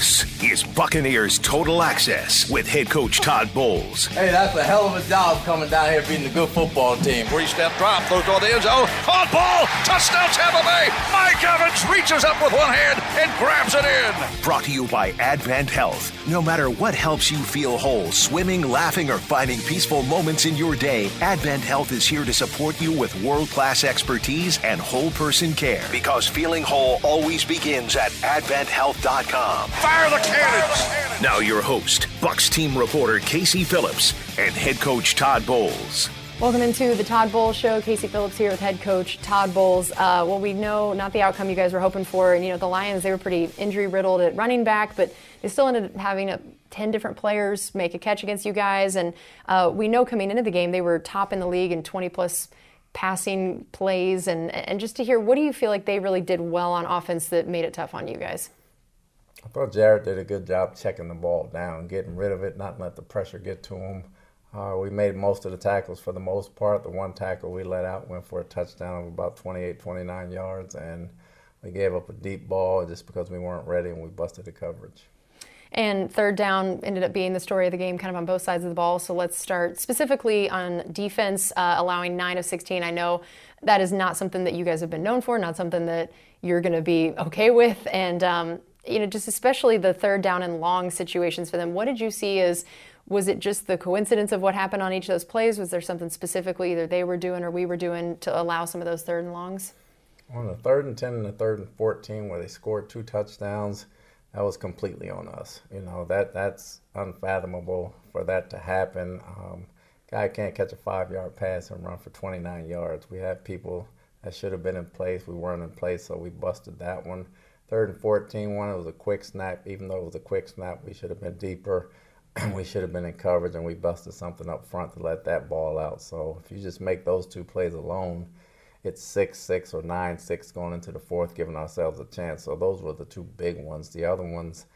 This is Buccaneers Total Access with head coach Todd Bowles. Hey, that's a hell of a job coming down here beating a good football team. Three step drop, throws toward the end zone. Caught ball, touchdown Tampa Bay. Mike Evans reaches up with one hand and grabs it in. Brought to you by Advent Health. No matter what helps you feel whole, swimming, laughing, or finding peaceful moments in your day, Advent Health is here to support you with world class expertise and whole person care. Because feeling whole always begins at AdventHealth.com. Fire the cannons! Now, your host, Bucs team reporter Casey Phillips and head coach Todd Bowles. Welcome into the Todd Bowles Show. Casey Phillips here with head coach Todd Bowles. Uh, well, we know not the outcome you guys were hoping for, and you know the Lions they were pretty injury riddled at running back, but they still ended up having a, 10 different players make a catch against you guys, and uh, we know coming into the game they were top in the league in 20 plus passing plays, and and just to hear what do you feel like they really did well on offense that made it tough on you guys? I thought Jared did a good job checking the ball down, getting rid of it, not let the pressure get to him. Uh, we made most of the tackles for the most part. The one tackle we let out went for a touchdown of about 28, 29 yards, and we gave up a deep ball just because we weren't ready and we busted the coverage. And third down ended up being the story of the game, kind of on both sides of the ball. So let's start specifically on defense, uh, allowing 9 of 16. I know that is not something that you guys have been known for, not something that you're going to be okay with. And um, you know, just especially the third down and long situations for them. What did you see as was it just the coincidence of what happened on each of those plays? Was there something specifically either they were doing or we were doing to allow some of those third and longs? On the third and 10 and the third and 14, where they scored two touchdowns, that was completely on us. You know, that that's unfathomable for that to happen. Um, guy can't catch a five yard pass and run for 29 yards. We had people that should have been in place. We weren't in place, so we busted that one. Third and 14 one, it was a quick snap. Even though it was a quick snap, we should have been deeper. we should have been in coverage, and we busted something up front to let that ball out. So if you just make those two plays alone, it's six six or nine six going into the fourth, giving ourselves a chance. So those were the two big ones. The other ones,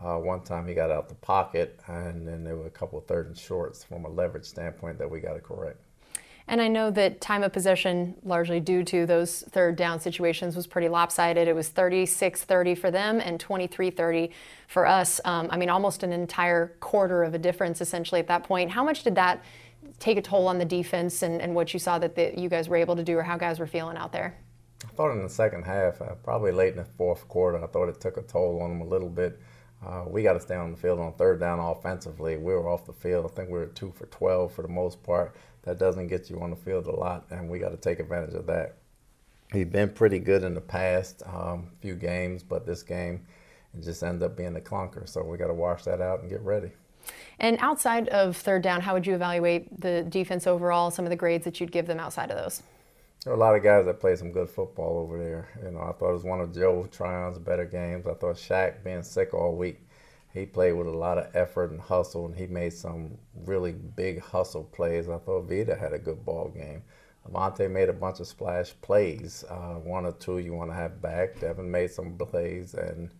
uh, one time he got out the pocket, and then there were a couple third and shorts from a leverage standpoint that we got to correct. And I know that time of possession, largely due to those third down situations, was pretty lopsided. It was 36 30 for them and 23 30 for us. Um, I mean, almost an entire quarter of a difference essentially at that point. How much did that take a toll on the defense and, and what you saw that the, you guys were able to do or how guys were feeling out there? I thought in the second half, uh, probably late in the fourth quarter, I thought it took a toll on them a little bit. Uh, we got to stay on the field on third down offensively. We were off the field. I think we were two for 12 for the most part that doesn't get you on the field a lot, and we got to take advantage of that. We've been pretty good in the past um, few games, but this game it just ended up being a clunker. So we got to wash that out and get ready. And outside of third down, how would you evaluate the defense overall? Some of the grades that you'd give them outside of those. There are a lot of guys that play some good football over there. You know, I thought it was one of Joe Tryon's better games. I thought Shaq being sick all week he played with a lot of effort and hustle, and he made some really big hustle plays. I thought Vita had a good ball game. Lavonte made a bunch of splash plays. Uh, one or two you want to have back. Devin made some plays, and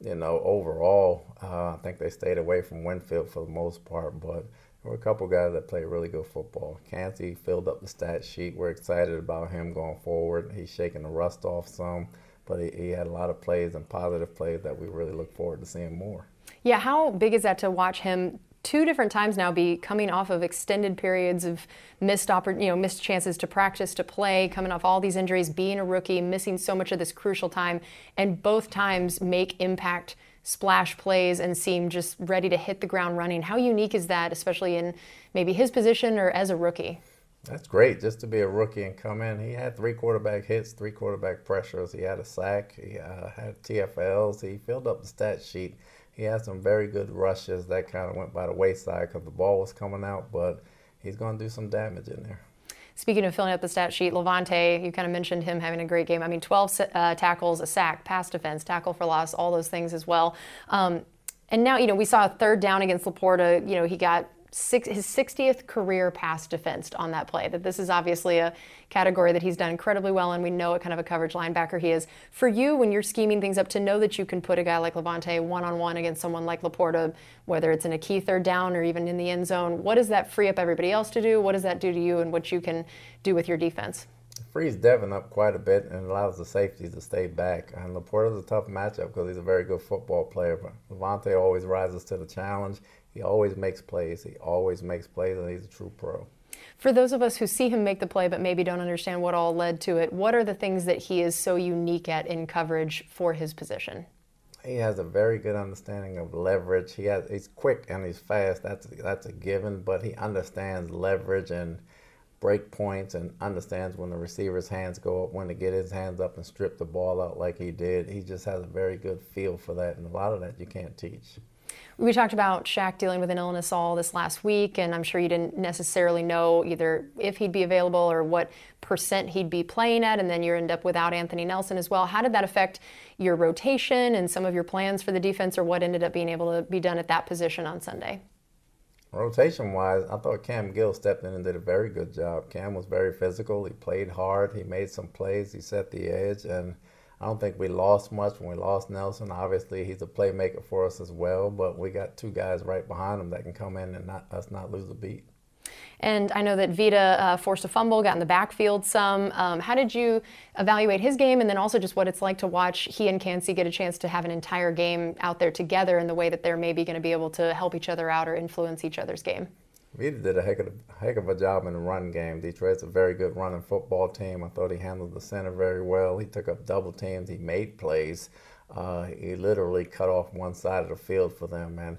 you know overall, uh, I think they stayed away from Winfield for the most part. But there were a couple guys that played really good football. Kancey filled up the stat sheet. We're excited about him going forward. He's shaking the rust off some, but he, he had a lot of plays and positive plays that we really look forward to seeing more. Yeah, how big is that to watch him two different times now be coming off of extended periods of missed oppor- you know missed chances to practice to play coming off all these injuries being a rookie missing so much of this crucial time and both times make impact splash plays and seem just ready to hit the ground running. How unique is that especially in maybe his position or as a rookie? That's great just to be a rookie and come in. He had three quarterback hits three quarterback pressures. He had a sack. He uh, had tfls he filled up the stat sheet he had some very good rushes that kind of went by the wayside because the ball was coming out, but he's going to do some damage in there. Speaking of filling up the stat sheet, Lavonte, you kind of mentioned him having a great game. I mean, 12 uh, tackles, a sack, pass defense, tackle for loss, all those things as well. Um, and now, you know, we saw a third down against LaPorta. You know, he got six, his 60th career pass defense on that play. That this is obviously a category that he's done incredibly well, and we know what kind of a coverage linebacker he is. For you, when you're scheming things up, to know that you can put a guy like Lavonte one on one against someone like LaPorta, whether it's in a key third down or even in the end zone, what does that free up everybody else to do? What does that do to you, and what you can do with your defense? frees Devin up quite a bit and allows the safeties to stay back. And LaPorta's a tough matchup because he's a very good football player. But Lavonte always rises to the challenge. He always makes plays. He always makes plays, and he's a true pro. For those of us who see him make the play but maybe don't understand what all led to it, what are the things that he is so unique at in coverage for his position? He has a very good understanding of leverage. He has he's quick and he's fast. That's that's a given, but he understands leverage and break points and understands when the receiver's hands go up, when to get his hands up and strip the ball out like he did. He just has a very good feel for that, and a lot of that you can't teach. We talked about Shaq dealing with an illness all this last week, and I'm sure you didn't necessarily know either if he'd be available or what percent he'd be playing at, and then you end up without Anthony Nelson as well. How did that affect your rotation and some of your plans for the defense, or what ended up being able to be done at that position on Sunday? Rotation wise, I thought Cam Gill stepped in and did a very good job. Cam was very physical. He played hard. He made some plays. He set the edge, and I don't think we lost much when we lost Nelson. Obviously, he's a playmaker for us as well, but we got two guys right behind him that can come in and not us not lose a beat. And I know that Vita uh, forced a fumble, got in the backfield some. Um, how did you evaluate his game, and then also just what it's like to watch he and Kancey get a chance to have an entire game out there together in the way that they're maybe going to be able to help each other out or influence each other's game? Vita did a heck of a, heck of a job in the run game. Detroit's a very good running football team. I thought he handled the center very well. He took up double teams. He made plays. Uh, he literally cut off one side of the field for them, and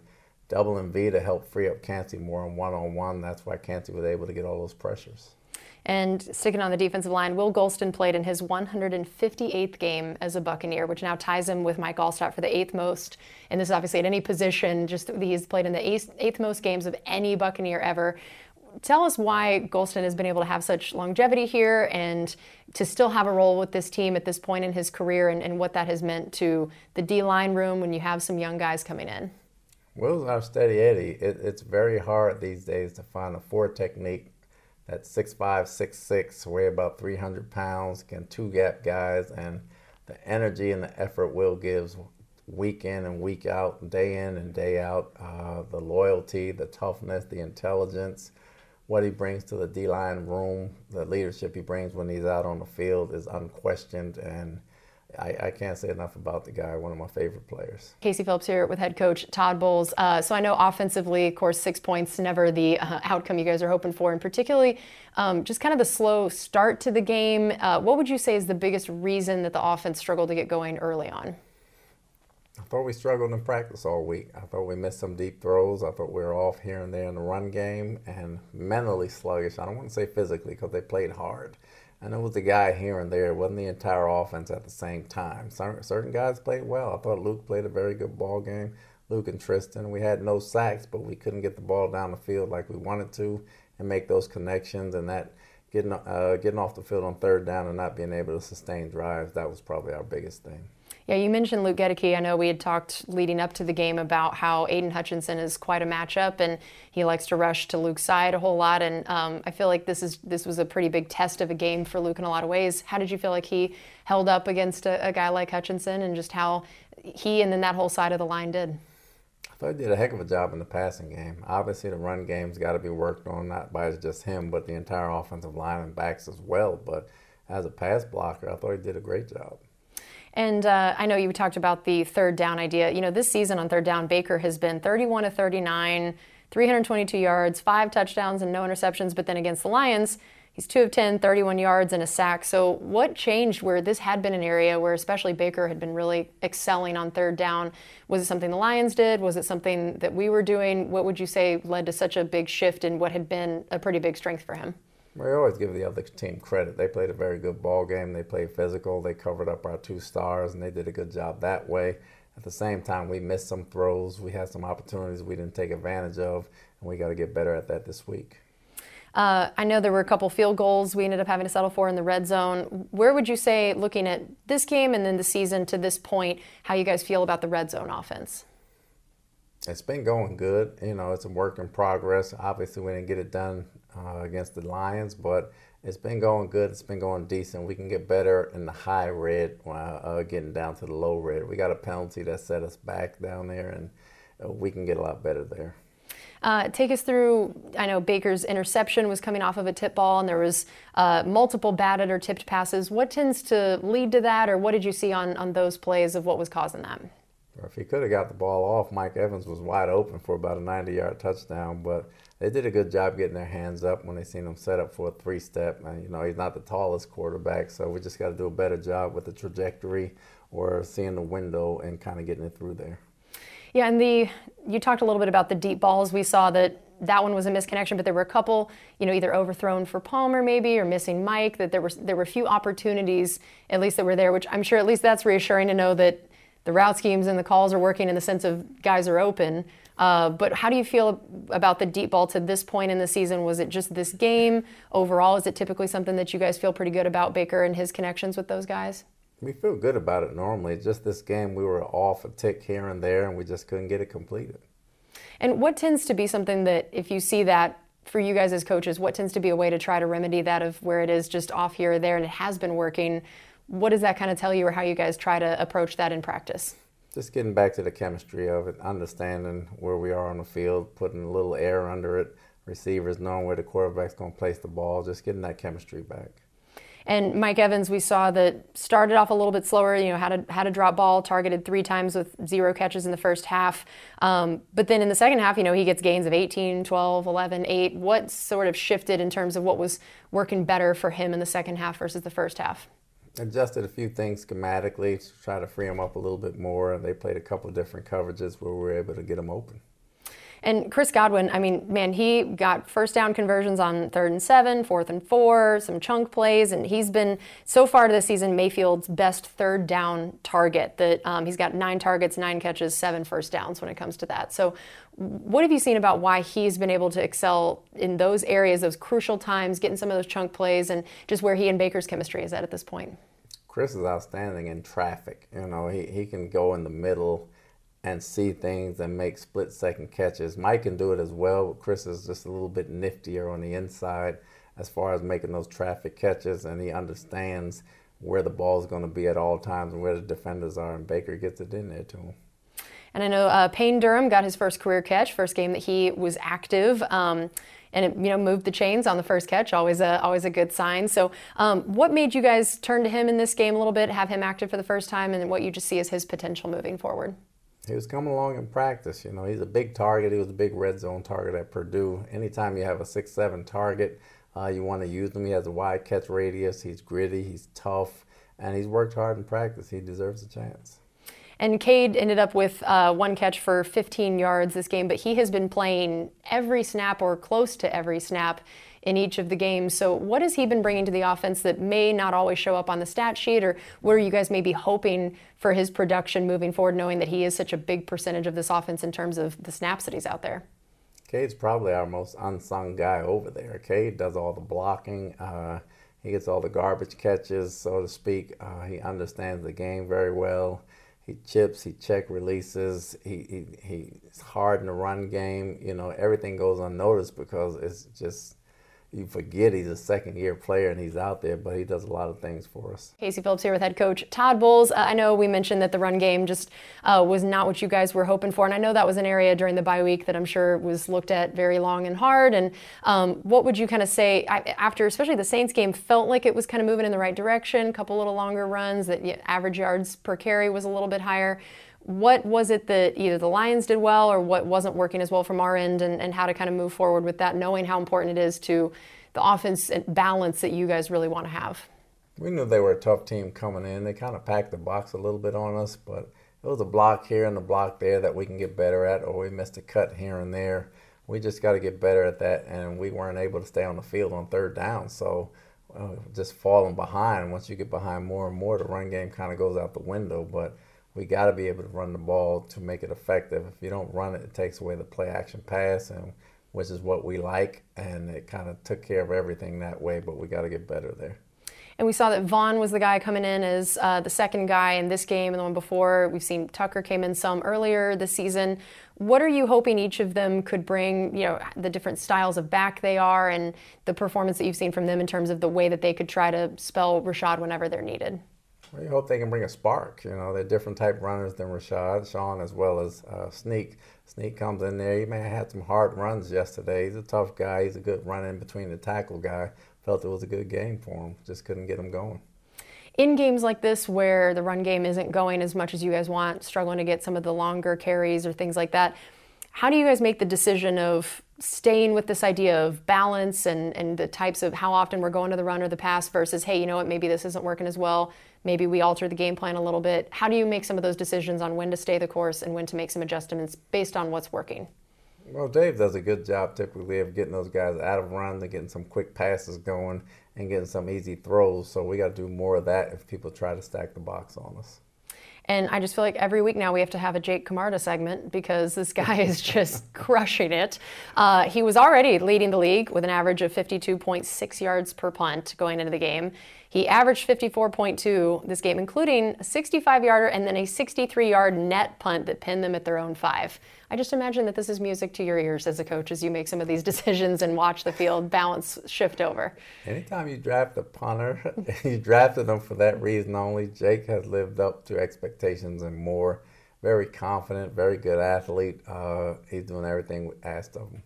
doubling Vita helped free up Kancey more on one-on-one. That's why Kancey was able to get all those pressures. And sticking on the defensive line, Will Gholston played in his 158th game as a Buccaneer, which now ties him with Mike Alstott for the eighth most. And this is obviously at any position, just he's played in the eighth, eighth most games of any Buccaneer ever. Tell us why Gholston has been able to have such longevity here and to still have a role with this team at this point in his career and, and what that has meant to the D line room when you have some young guys coming in. Will's our steady Eddie. It, it's very hard these days to find a four technique that's 6'5", 6'6", weigh about 300 pounds, can two-gap guys, and the energy and the effort Will gives week in and week out, day in and day out, uh, the loyalty, the toughness, the intelligence, what he brings to the D-line room, the leadership he brings when he's out on the field is unquestioned, and I, I, can't say enough about the guy, one of my favorite players. Casey Phillips here with head coach Todd Bowles. Uh, so I know offensively, of course, six points, never the uh, outcome you guys are hoping for, and particularly um, just kind of the slow start to the game. Uh, what would you say is the biggest reason that the offense struggled to get going early on? I thought we struggled in practice all week. I thought we missed some deep throws. I thought we were off here and there in the run game and mentally sluggish. I don't want to say physically because they played hard and it was a guy here and there. It wasn't the entire offense at the same time. Certain guys played well. I thought Luke played a very good ball game. Luke and Tristan. We had no sacks, but we couldn't get the ball down the field like we wanted to and make those connections. And that getting uh, getting off the field on third down and not being able to sustain drives, that was probably our biggest thing. Yeah, you mentioned Luke Goedeke. I know we had talked leading up to the game about how Aidan Hutchinson is quite a matchup, and he likes to rush to Luke's side a whole lot. And um, I feel like this is this was a pretty big test of a game for Luke in a lot of ways. How did you feel like he held up against a, a guy like Hutchinson, and just how he and then that whole side of the line did? I thought he did a heck of a job in the passing game. Obviously, the run game's got to be worked on, not by just him, but the entire offensive line and backs as well. But as a pass blocker, I thought he did a great job. And uh, I know you talked about the third down idea. You know, this season on third down, Baker has been 31 to 39, 322 yards, five touchdowns, and no interceptions. But then against the Lions, he's 2 of 10, 31 yards, and a sack. So, what changed where this had been an area where, especially Baker, had been really excelling on third down? Was it something the Lions did? Was it something that we were doing? What would you say led to such a big shift in what had been a pretty big strength for him? We always give the other team credit. They played a very good ball game. They played physical. They covered up our two stars, and they did a good job that way. At the same time, we missed some throws. We had some opportunities we didn't take advantage of, and we got to get better at that this week. Uh, I know there were a couple field goals we ended up having to settle for in the red zone. Where would you say, looking at this game and then the season to this point, how you guys feel about the red zone offense? It's been going good. You know, it's a work in progress. Obviously, we didn't get it done uh, against the Lions, but it's been going good. It's been going decent. We can get better in the high red while uh, getting down to the low red. We got a penalty that set us back down there, and uh, we can get a lot better there. Uh, take us through. I know Baker's interception was coming off of a tip ball, and there was uh, multiple batted or tipped passes. What tends to lead to that, or what did you see on on those plays of what was causing that? If he could have got the ball off, Mike Evans was wide open for about a 90-yard touchdown. But they did a good job getting their hands up when they seen him set up for a three-step. And you know he's not the tallest quarterback, so we just got to do a better job with the trajectory or seeing the window and kind of getting it through there. Yeah, and the you talked a little bit about the deep balls. We saw that that one was a misconnection, but there were a couple, you know, either overthrown for Palmer maybe or missing Mike. That there were there were a few opportunities at least that were there, which I'm sure at least that's reassuring to know that the route schemes and the calls are working in the sense of guys are open. Uh, but how do you feel about the deep ball to this point in the season? Was it just this game overall? Is it typically something that you guys feel pretty good about Baker and his connections with those guys? We feel good about it normally. Just this game, we were off a tick here and there, and we just couldn't get it completed. And what tends to be something that, if you see that for you guys as coaches, what tends to be a way to try to remedy that of where it is just off here or there and it has been working? What does that kind of tell you, or how you guys try to approach that in practice? Just getting back to the chemistry of it, understanding where we are on the field, putting a little air under it, receivers knowing where the quarterback's going to place the ball, just getting that chemistry back. And Mike Evans, we saw that started off a little bit slower. You know, had a had a drop ball, targeted three times with zero catches in the first half. Um, but then in the second half, you know, he gets gains of 18, 12, 11, 8. What sort of shifted in terms of what was working better for him in the second half versus the first half? Adjusted a few things schematically to try to free them up a little bit more. And they played a couple of different coverages where we were able to get them open. And Chris Godwin, I mean, man, he got first down conversions on third and seven, fourth and four, some chunk plays, and he's been so far this season Mayfield's best third down target. That um, he's got nine targets, nine catches, seven first downs when it comes to that. So, what have you seen about why he's been able to excel in those areas, those crucial times, getting some of those chunk plays, and just where he and Baker's chemistry is at at this point? Chris is outstanding in traffic. You know, he, he can go in the middle and see things and make split second catches. Mike can do it as well. but Chris is just a little bit niftier on the inside as far as making those traffic catches, and he understands where the ball is going to be at all times and where the defenders are, and Baker gets it in there to him. And I know uh, Payne Durham got his first career catch, first game that he was active. Um, and it, you know, moved the chains on the first catch. Always a always a good sign. So, um, what made you guys turn to him in this game a little bit, have him active for the first time, and what you just see as his potential moving forward? he was coming along in practice. You know, he's a big target. He was a big red zone target at Purdue. Anytime you have a six-seven target, uh, you want to use him. He has a wide catch radius. He's gritty. He's tough, and he's worked hard in practice. He deserves a chance. And Cade ended up with uh, one catch for 15 yards this game, but he has been playing every snap or close to every snap in each of the games. So, what has he been bringing to the offense that may not always show up on the stat sheet, or what are you guys maybe hoping for his production moving forward, knowing that he is such a big percentage of this offense in terms of the snaps that he's out there? Cade's probably our most unsung guy over there. Cade does all the blocking. Uh, he gets all the garbage catches, so to speak. Uh, he understands the game very well. He chips, he check releases, he, he he's hard in the run game. You know, everything goes unnoticed because it's just you forget he's a second year player and he's out there, but he does a lot of things for us. Casey Phillips here with head coach Todd Bowles. Uh, I know we mentioned that the run game just uh, was not what you guys were hoping for, and I know that was an area during the bye week that I'm sure was looked at very long and hard. And um, what would you kind of say after, especially the Saints game, felt like it was kind of moving in the right direction? A couple little longer runs, that average yards per carry was a little bit higher what was it that either the Lions did well or what wasn't working as well from our end and, and how to kind of move forward with that, knowing how important it is to the offense and balance that you guys really want to have? We knew they were a tough team coming in. They kind of packed the box a little bit on us, but it was a block here and a block there that we can get better at, or we missed a cut here and there. We just got to get better at that, and we weren't able to stay on the field on third down. So uh, just falling behind. Once you get behind more and more, the run game kind of goes out the window. But we got to be able to run the ball to make it effective. If you don't run it, it takes away the play action pass, and which is what we like, and it kind of took care of everything that way. But we got to get better there. And we saw that Vaughn was the guy coming in as uh, the second guy in this game and the one before. We've seen Tucker came in some earlier this season. What are you hoping each of them could bring, you know, the different styles of back they are and the performance that you've seen from them in terms of the way that they could try to spell Rachaad whenever they're needed? We hope they can bring a spark. You know, they're different type runners than Rachaad, Sean, as well as uh, Sneak. Sneak comes in there. He may have had some hard runs yesterday. He's a tough guy. He's a good run in between the tackle guy. Felt it was a good game for him. Just couldn't get him going. In games like this, where the run game isn't going as much as you guys want, struggling to get some of the longer carries or things like that, how do you guys make the decision of staying with this idea of balance and, and the types of how often we're going to the run or the pass versus, hey, you know what, maybe this isn't working as well. Maybe we alter the game plan a little bit. How do you make some of those decisions on when to stay the course and when to make some adjustments based on what's working? Well, Dave does a good job typically of getting those guys out of runs and getting some quick passes going and getting some easy throws. So we got to do more of that if people try to stack the box on us. And I just feel like every week now we have to have a Jake Camarda segment because this guy is just crushing it. Uh, he was already leading the league with an average of 52.6 yards per punt going into the game. He averaged 54.2 this game, including a 65 yarder and then a 63 yard net punt that pinned them at their own five. I just imagine that this is music to your ears as a coach as you make some of these decisions and watch the field balance shift over. Anytime you draft a punter, you drafted them for that reason only. Jake has lived up to expectations and more. Very confident, very good athlete. Uh, he's doing everything we asked of him.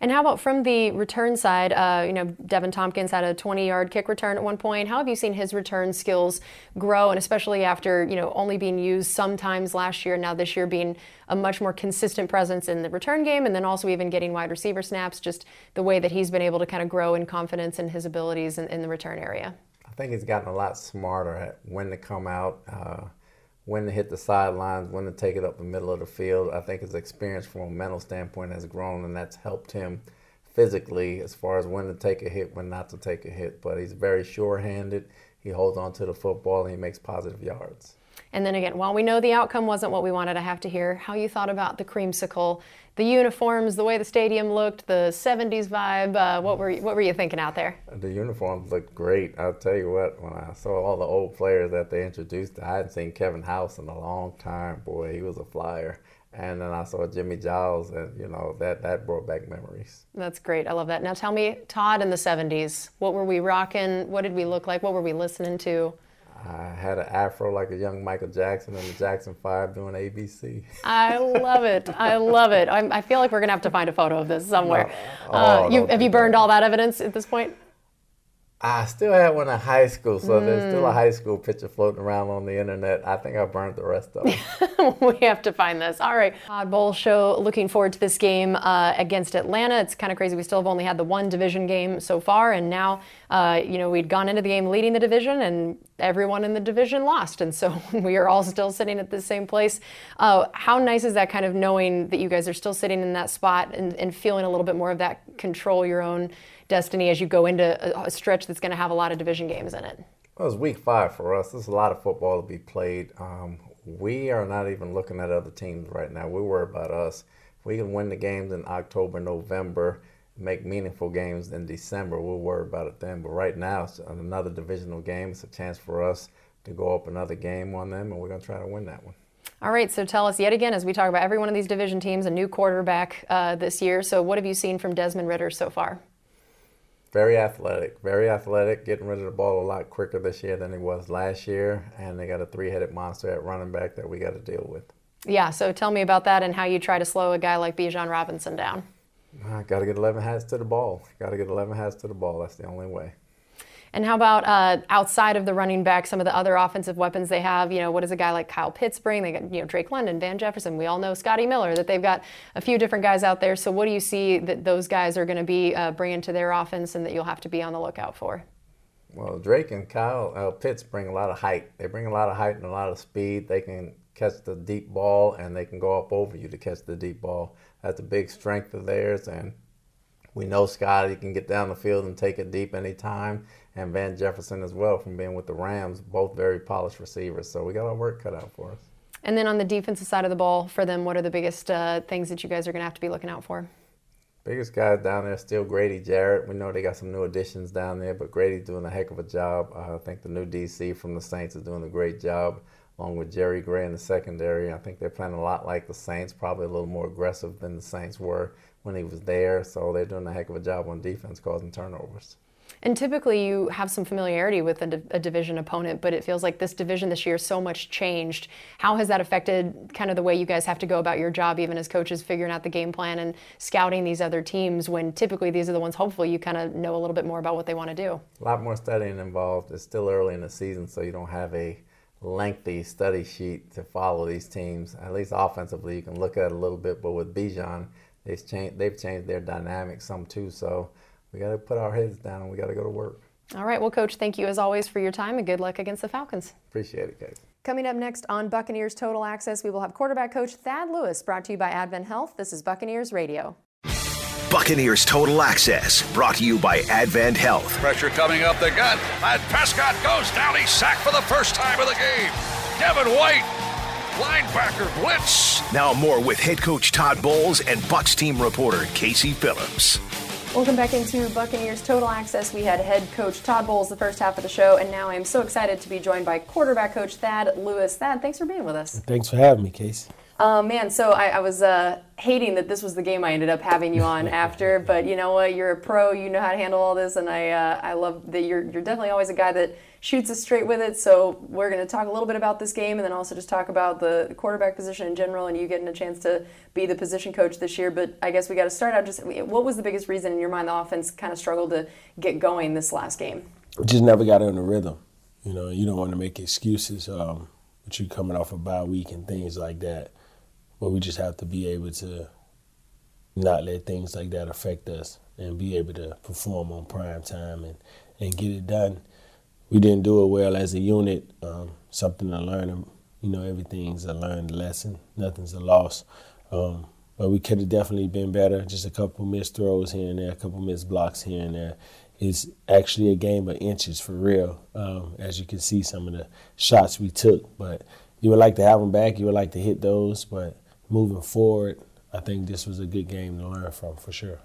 And how about from the return side? Uh, you know, Deven Thompkins had a 20-yard kick return at one point. How have you seen his return skills grow, and especially after you know only being used sometimes last year, now this year being a much more consistent presence in the return game, and then also even getting wide receiver snaps. Just the way that he's been able to kind of grow in confidence in his abilities in, in the return area. I think he's gotten a lot smarter at when to come out. Uh, when to hit the sidelines, when to take it up the middle of the field. I think his experience from a mental standpoint has grown, and that's helped him physically as far as when to take a hit, when not to take a hit. But he's very sure-handed. He holds on to the football, and he makes positive yards. And then again, while we know the outcome wasn't what we wanted, I have to hear how you thought about the creamsicle, the uniforms, the way the stadium looked, the 70s vibe. Uh, what were you, what were you thinking out there? The uniforms looked great. I'll tell you what, when I saw all the old players that they introduced, I hadn't seen Kevin House in a long time. Boy, he was a flyer. And then I saw Jimmy Giles, and you know that that brought back memories. That's great. I love that. Now tell me, Todd in the '70s, what were we rocking? What did we look like? What were we listening to? I had an afro like a young Michael Jackson and the Jackson Five doing ABC. I love it. I love it. I'm, i feel like we're gonna have to find a photo of this somewhere. No. Uh, oh, you, have you burned that. all that evidence at this point? I still had one in high school, so mm. there's still a mm. high school picture floating around on the internet. I think I burned the rest of them. we have to find this. All right. Todd Bowles show. Looking forward to this game uh, against Atlanta. It's kind of crazy. We still have only had the one division game so far, and now, uh, you know, we'd gone into the game leading the division, and everyone in the division lost, and so we are all still sitting at the same place. Uh, how nice is that kind of knowing that you guys are still sitting in that spot and, and feeling a little bit more of that control your own destiny as you go into a, a stretch that's going to have a lot of division games in it? Well, it's week five for us. There's a lot of football to be played. Um, we are not even looking at other teams right now. We worry about us. If we can win the games in October, November, make meaningful games in December, we'll worry about it then. But right now, it's another divisional game. It's a chance for us to go up another game on them, and we're going to try to win that one. All right, so tell us yet again as we talk about every one of these division teams, a new quarterback uh, this year. So, what have you seen from Desmond Ridder so far? very athletic, very athletic, getting rid of the ball a lot quicker this year than he was last year. And they got a three headed monster at running back that we got to deal with. Yeah, so tell me about that and how you try to slow a guy like Bijan Robinson down. I got to get 11 hands to the ball. Got to get 11 hands to the ball. That's the only way. And how about uh, outside of the running back, some of the other offensive weapons they have? You know, what does a guy like Kyle Pitts bring? They got you know Drake London, Van Jefferson. We all know Scotty Miller. That they've got a few different guys out there. So what do you see that those guys are going to be uh, bringing to their offense, and that you'll have to be on the lookout for? Well, Drake and Kyle uh, Pitts bring a lot of height. They bring a lot of height and a lot of speed. They can catch the deep ball, and they can go up over you to catch the deep ball. That's a big strength of theirs, and we know Scotty can get down the field and take it deep anytime and Van Jefferson as well from being with the Rams, both very polished receivers. So we got our work cut out for us. And then on the defensive side of the ball, for them, what are the biggest uh, things that you guys are going to have to be looking out for? Biggest guys down there still Grady Jarrett. We know they got some new additions down there, but Grady's doing a heck of a job. Uh, I think the new DC from the Saints is doing a great job, along with Jerry Gray in the secondary. I think they're playing a lot like the Saints, probably a little more aggressive than the Saints were when he was there. So they're doing a heck of a job on defense, causing turnovers. And typically you have some familiarity with a, a, division opponent, but it feels like this division this year so much changed. How has that affected kind of the way you guys have to go about your job, even as coaches, figuring out the game plan and scouting these other teams when typically these are the ones hopefully you kind of know a little bit more about what they want to do? A lot more studying involved. It's still early in the season, so you don't have a lengthy study sheet to follow these teams. At least offensively, you can look at it a little bit, but with Bijan, they've changed, they've changed their dynamics some too. So we got to put our heads down and we got to go to work. All right. Well, Coach, thank you as always for your time and good luck against the Falcons. Appreciate it, guys. Coming up next on Buccaneers Total Access, we will have quarterback coach Thad Lewis, brought to you by Advent Health. This is Buccaneers Radio. Buccaneers Total Access, brought to you by Advent Health. Pressure coming up the gut, and Prescott goes down. He's sacked for the first time of the game. Devin White, linebacker blitz. Now more with head coach Todd Bowles and Bucs team reporter Casey Phillips. Welcome back into Buccaneers Total Access. We had head coach Todd Bowles the first half of the show, and now I am so excited to be joined by quarterback coach Thad Lewis. Thad, thanks for being with us. Thanks for having me, Casey. Uh, man, so I, I was uh, hating that this was the game I ended up having you on after, but you know what? You're a pro. You know how to handle all this, and I uh, I love that you're you're definitely always a guy that shoots us straight with it. So we're going to talk a little bit about this game, and then also just talk about the quarterback position in general, and you getting a chance to be the position coach this year. But I guess we got to start out. Just what was the biggest reason in your mind the offense kind of struggled to get going this last game? We just never got in the rhythm. You know, you don't want to make excuses. Um, but you coming off a bye week and things like that but we just have to be able to not let things like that affect us and be able to perform on prime time and, and get it done. We didn't do it well as a unit. Um, something to learn. You know, everything's a learned lesson. Nothing's a loss. Um, but we could have definitely been better. Just a couple missed throws here and there, a couple missed blocks here and there. It's actually a game of inches for real. Um, as you can see, some of the shots we took. But you would like to have them back. You would like to hit those, but moving forward, I think this was a good game to learn from for sure.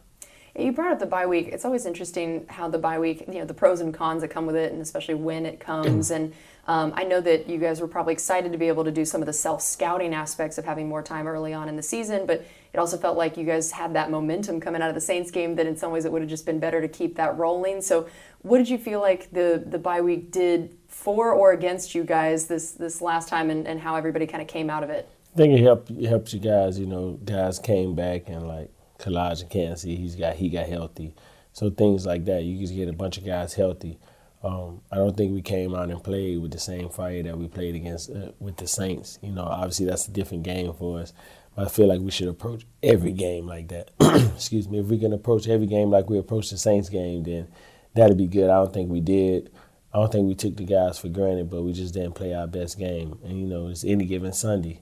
You brought up the bye week. It's always interesting how the bye week, you know, the pros and cons that come with it, and especially when it comes. and um, I know that you guys were probably excited to be able to do some of the self scouting aspects of having more time early on in the season, but it also felt like you guys had that momentum coming out of the Saints game that in some ways it would have just been better to keep that rolling. So, what did you feel like the, the bye week did for or against you guys this, this last time and, and how everybody kind of came out of it? I think it helped helps you guys. You know, guys came back and like Calijah Kancey, he's got he got healthy, so things like that. You just get a bunch of guys healthy. Um, I don't think we came out and played with the same fire that we played against uh, with the Saints. You know, obviously that's a different game for us. But I feel like we should approach every game like that. Excuse me. If we can approach every game like we approached the Saints game, then that'd be good. I don't think we did. I don't think we took the guys for granted, but we just didn't play our best game. And you know, it's any given Sunday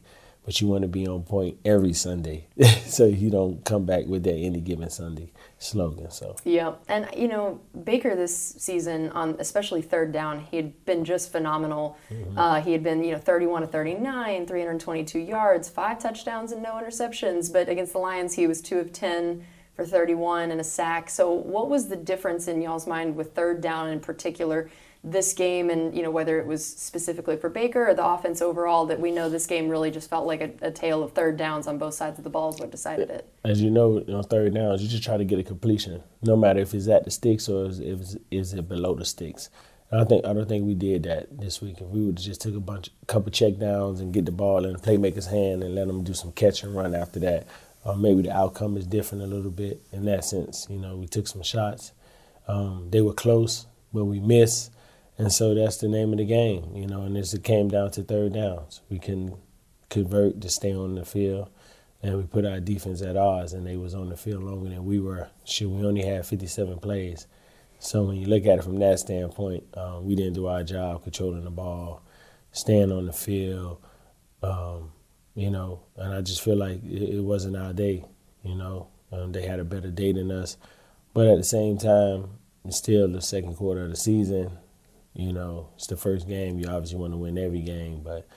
but you want to be on point every Sunday, so you don't come back with that any given Sunday slogan. So yeah, and you know Baker this season on especially third down, he had been just phenomenal. Mm-hmm. Uh, he had been you know 31 to 39, 322 yards, five touchdowns and no interceptions. But against the Lions, he was two of 10 for 31 and a sack. So what was the difference in y'all's mind with third down in particular? This game and you know whether it was specifically for Baker or the offense overall that we know this game really just felt like a, a tale of third downs on both sides of the ball is what decided it. As you know, on third downs, you just try to get a completion, no matter if it's at the sticks or is, is, is it below the sticks. I think I don't think we did that this week. If we would just took a bunch, couple check downs and get the ball in the playmaker's hand and let them do some catch and run after that, uh, maybe the outcome is different a little bit in that sense. You know, we took some shots. Um, they were close, but we missed and so that's the name of the game, you know. And as it came down to third downs, we can convert to stay on the field, and we put our defense at odds, and they was on the field longer than we were. Shoot, we only had 57 plays. So when you look at it from that standpoint, um, we didn't do our job controlling the ball, staying on the field, um, you know. And I just feel like it, it wasn't our day, you know. Um, they had a better day than us, but at the same time, it's still the second quarter of the season you know, it's the first game. You obviously want to win every game, but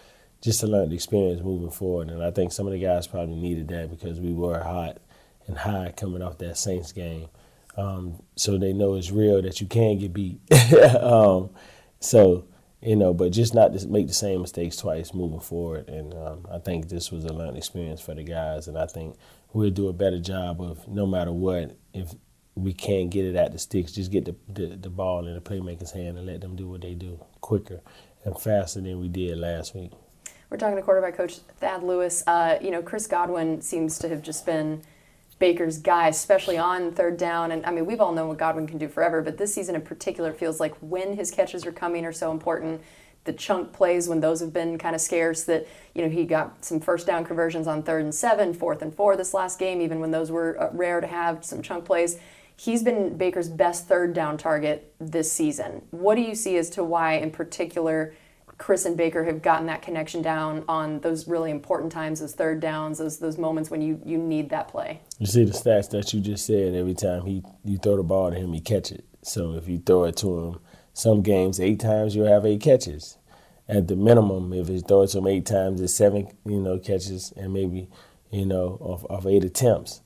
just to learn the experience moving forward. And I think some of the guys probably needed that because we were hot and high coming off that Saints game. Um, so they know it's real that you can get beat. um, so, you know, but just not to make the same mistakes twice moving forward. And um, I think this was a learning experience for the guys. And I think we'll do a better job of no matter what, if we can't get it at the sticks. Just get the, the, the ball in the playmaker's hand and let them do what they do quicker and faster than we did last week. We're talking to quarterback coach Thad Lewis. Uh, you know, Chris Godwin seems to have just been Baker's guy, especially on third down. And I mean, we've all known what Godwin can do forever, but this season in particular feels like when his catches are coming are so important. The chunk plays when those have been kind of scarce. That you know he got some first down conversions on third and seven, fourth and four this last game, even when those were uh, rare to have some chunk plays he's been Baker's best third down target this season. What do you see as to why, in particular, Chris and Baker have gotten that connection down on those really important times, those third downs, those those moments when you, you need that play? You see the stats that you just said. Every time he you throw the ball to him, he catch it. So if you throw it to him, some games eight times you'll have eight catches. At the minimum, if you throw it to him eight times, it's seven you know catches and maybe you know of, of eight attempts.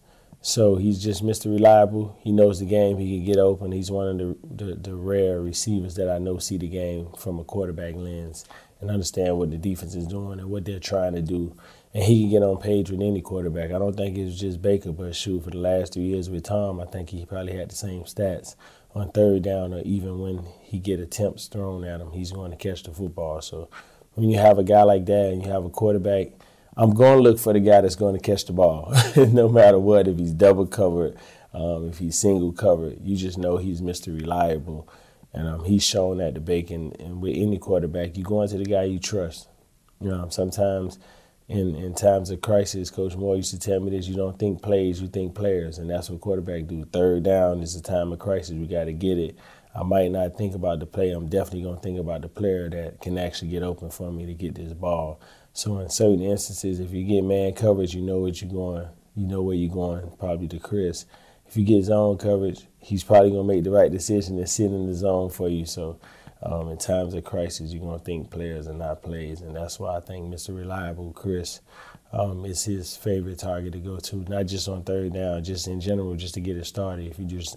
So he's just Mr. Reliable. He knows the game. He can get open. He's one of the, the, the, rare receivers that I know see the game from a quarterback lens and understand what the defense is doing and what they're trying to do. And he can get on page with any quarterback. I don't think it's just Baker, but shoot, for the last two years with Tom, I think he probably had the same stats on third down or even when he get attempts thrown at him, he's going to catch the football. So when you have a guy like that and you have a quarterback – I'm going to look for the guy that's going to catch the ball, no matter what. If he's double covered, um, if he's single covered, you just know he's Mr. Reliable, and um, he's shown that to Baker. And with any quarterback, you go into the guy you trust. You know, sometimes in in times of crisis, Coach Moore used to tell me this: you don't think plays, you think players, and that's what quarterback do. Third down is a time of crisis. We got to get it. I might not think about the play. I'm definitely gonna think about the player that can actually get open for me to get this ball. So in certain instances, if you get man coverage, you know what you're going. You know where you're going. Probably to Chris. If you get zone coverage, he's probably gonna make the right decision and sit in the zone for you. So um, in times of crisis, you're gonna think players and not plays, and that's why I think Mr. Reliable Chris um, is his favorite target to go to. Not just on third down, just in general, just to get it started. If you just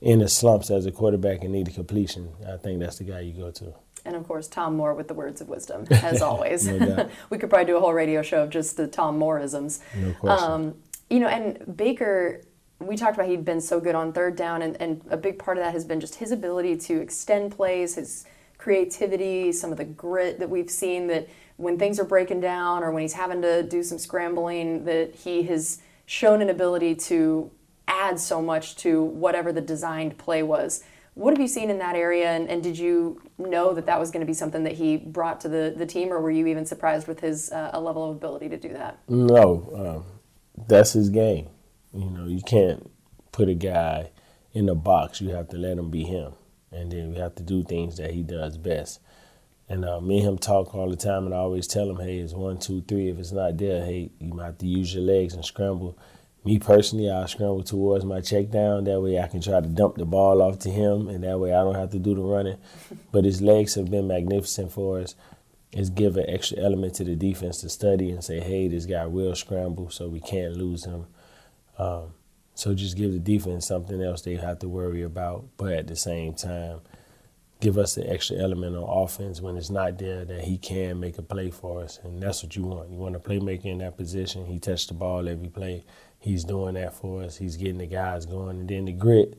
in the slumps as a quarterback and need a completion, I think that's the guy you go to and of course Tom Moore with the words of wisdom, as always. we could probably do a whole radio show of just the Tom Mooreisms. No question. Um, you know, and Baker, we talked about he'd been so good on third down, and, and a big part of that has been just his ability to extend plays, his creativity, some of the grit that we've seen that when things are breaking down or when he's having to do some scrambling, that he has shown an ability to add so much to whatever the designed play was. What have you seen in that area, and, and did you know that that was going to be something that he brought to the, the team, or were you even surprised with his uh, a level of ability to do that? No, um, that's his game. You know, you can't put a guy in a box. You have to let him be him, and then you have to do things that he does best. And uh, me and him talk all the time, and I always tell him, "Hey, it's one, two, three. If it's not there, hey, you might have to use your legs and scramble." Me personally, I scramble towards my check down. That way I can try to dump the ball off to him, and that way I don't have to do the running. But his legs have been magnificent for us. It's give an extra element to the defense to study and say, hey, this guy will scramble, so we can't lose him. Um, so just give the defense something else they have to worry about, but at the same time, give us the extra element on offense when it's not there that he can make a play for us, and that's what you want. You want a playmaker in that position. He touched the ball every play he's doing that for us. He's getting the guys going. And then the grit,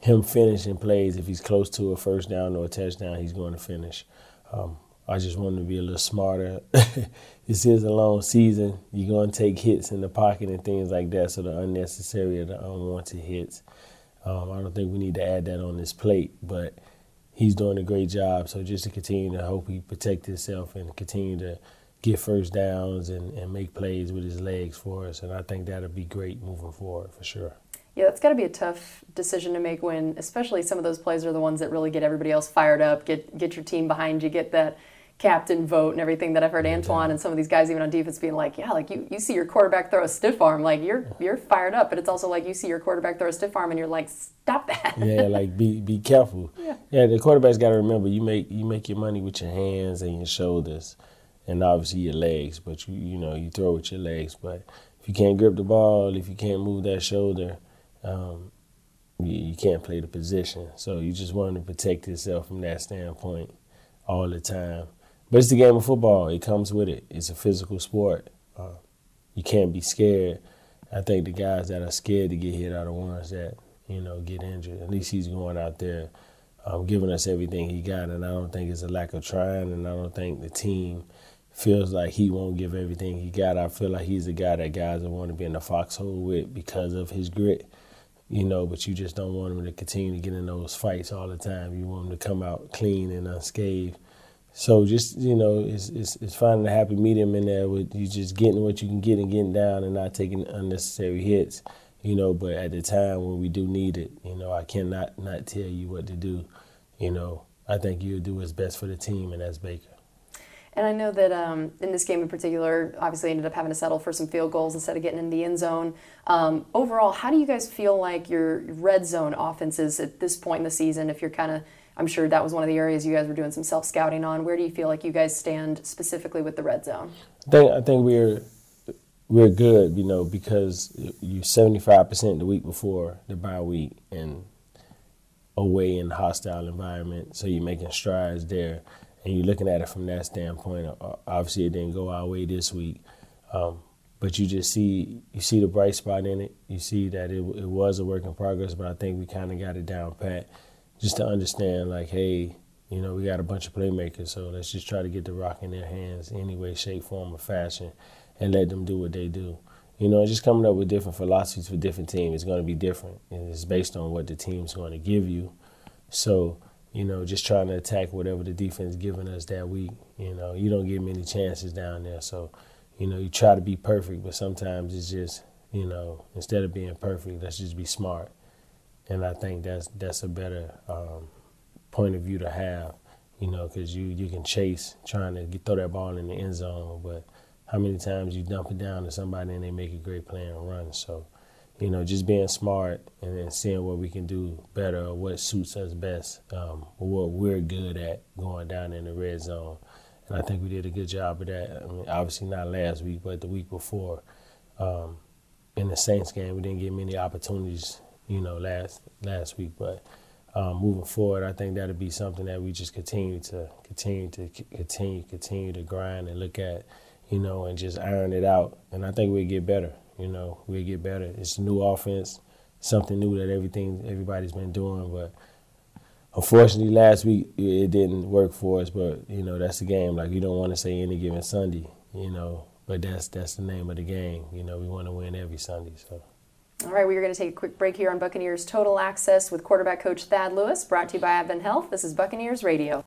him finishing plays, if he's close to a first down or a touchdown, he's going to finish. Um, I just want him to be a little smarter. this is a long season. You're going to take hits in the pocket and things like that, so the unnecessary or the unwanted hits. Um, I don't think we need to add that on this plate, but he's doing a great job. So just to continue to hope he protect himself and continue to – get first downs and, and make plays with his legs for us. And I think that'll be great moving forward for sure. Yeah, that's got to be a tough decision to make when, especially some of those plays are the ones that really get everybody else fired up, get get your team behind you, get that captain vote and everything that I've heard Antoine and some of these guys even on defense being like, yeah, like you, you see your quarterback throw a stiff arm, like you're you're fired up, but it's also like you see your quarterback throw a stiff arm and you're like, stop that. yeah, like be be careful. Yeah, yeah the quarterback's got to remember you make you make your money with your hands and your shoulders and obviously your legs. But you you know you throw with your legs. But if you can't grip the ball, if you can't move that shoulder, um, you, you, can't play the position. So you just want to protect yourself from that standpoint all the time. But it's the game of football. It comes with it. It's a physical sport. Uh, you can't be scared. I think the guys that are scared to get hit are the ones that you know, get injured. At least he's going out there, um, giving us everything he got, and I don't think it's a lack of trying, and I don't think the team feels like he won't give everything he got. I feel like he's the guy that guys will want to be in the foxhole with because of his grit, you know. But you just don't want him to continue to get in those fights all the time. You want him to come out clean and unscathed. So just you know, it's it's, it's finding a happy medium in there with you just getting what you can get and getting down and not taking unnecessary hits. You know, but at the time when we do need it, you know, I cannot not tell you what to do. You know, I think you'll do what's best for the team, and that's Baker. And I know that um, in this game in particular, obviously ended up having to settle for some field goals instead of getting in the end zone. Um, overall, how do you guys feel like your red zone offenses at this point in the season? If you're kind of, I'm sure that was one of the areas you guys were doing some self scouting on. Where do you feel like you guys stand specifically with the red zone? I think I think we're we're good, you know, because you're 75% the week before the bye week and away in hostile environment, so you're making strides there and you're looking at it from that standpoint. Uh, obviously, it didn't go our way this week, um, but you just see you see the bright spot in it. You see that it, it was a work in progress, but I think we kind of got it down pat, just to understand like, hey, you know, we got a bunch of playmakers, so let's just try to get the rock in their hands any way, shape, form, or fashion, and let them do what they do. You know, just coming up with different philosophies for different teams. is going to be different, and it's based on what the team's going to give you. So you know, just trying to attack whatever the defense giving us that week. You know, you don't get many chances down there, so you know you try to be perfect, but sometimes it's just you know instead of being perfect, let's just be smart. And I think that's that's a better um, point of view to have, you know, because you you can chase trying to get, throw that ball in the end zone, but how many times you dump it down to somebody and they make a great play and run. So you know, just being smart and, and seeing what we can do better or what suits us best, um, what we're good at going down in the red zone. And I think we did a good job of that. I mean, obviously not last week, but the week before. Um, in the Saints game, we didn't get many opportunities, you know, last last week. But um, moving forward, I think that'll be something that we just continue to continue to continue continue to grind and look at, you know, and just iron it out. And I think we'll get better. You know, we'll get better. It's a new offense, something new that everything everybody's been doing. But unfortunately, last week it didn't work for us. But you know, that's the game. Like you don't want to say any given Sunday. You know, but that's that's the name of the game. You know, we want to win every Sunday. So. All right, we are going to take a quick break here on Buccaneers Total Access with quarterback coach Thad Lewis, brought to you by Advent Health. This is Buccaneers Radio.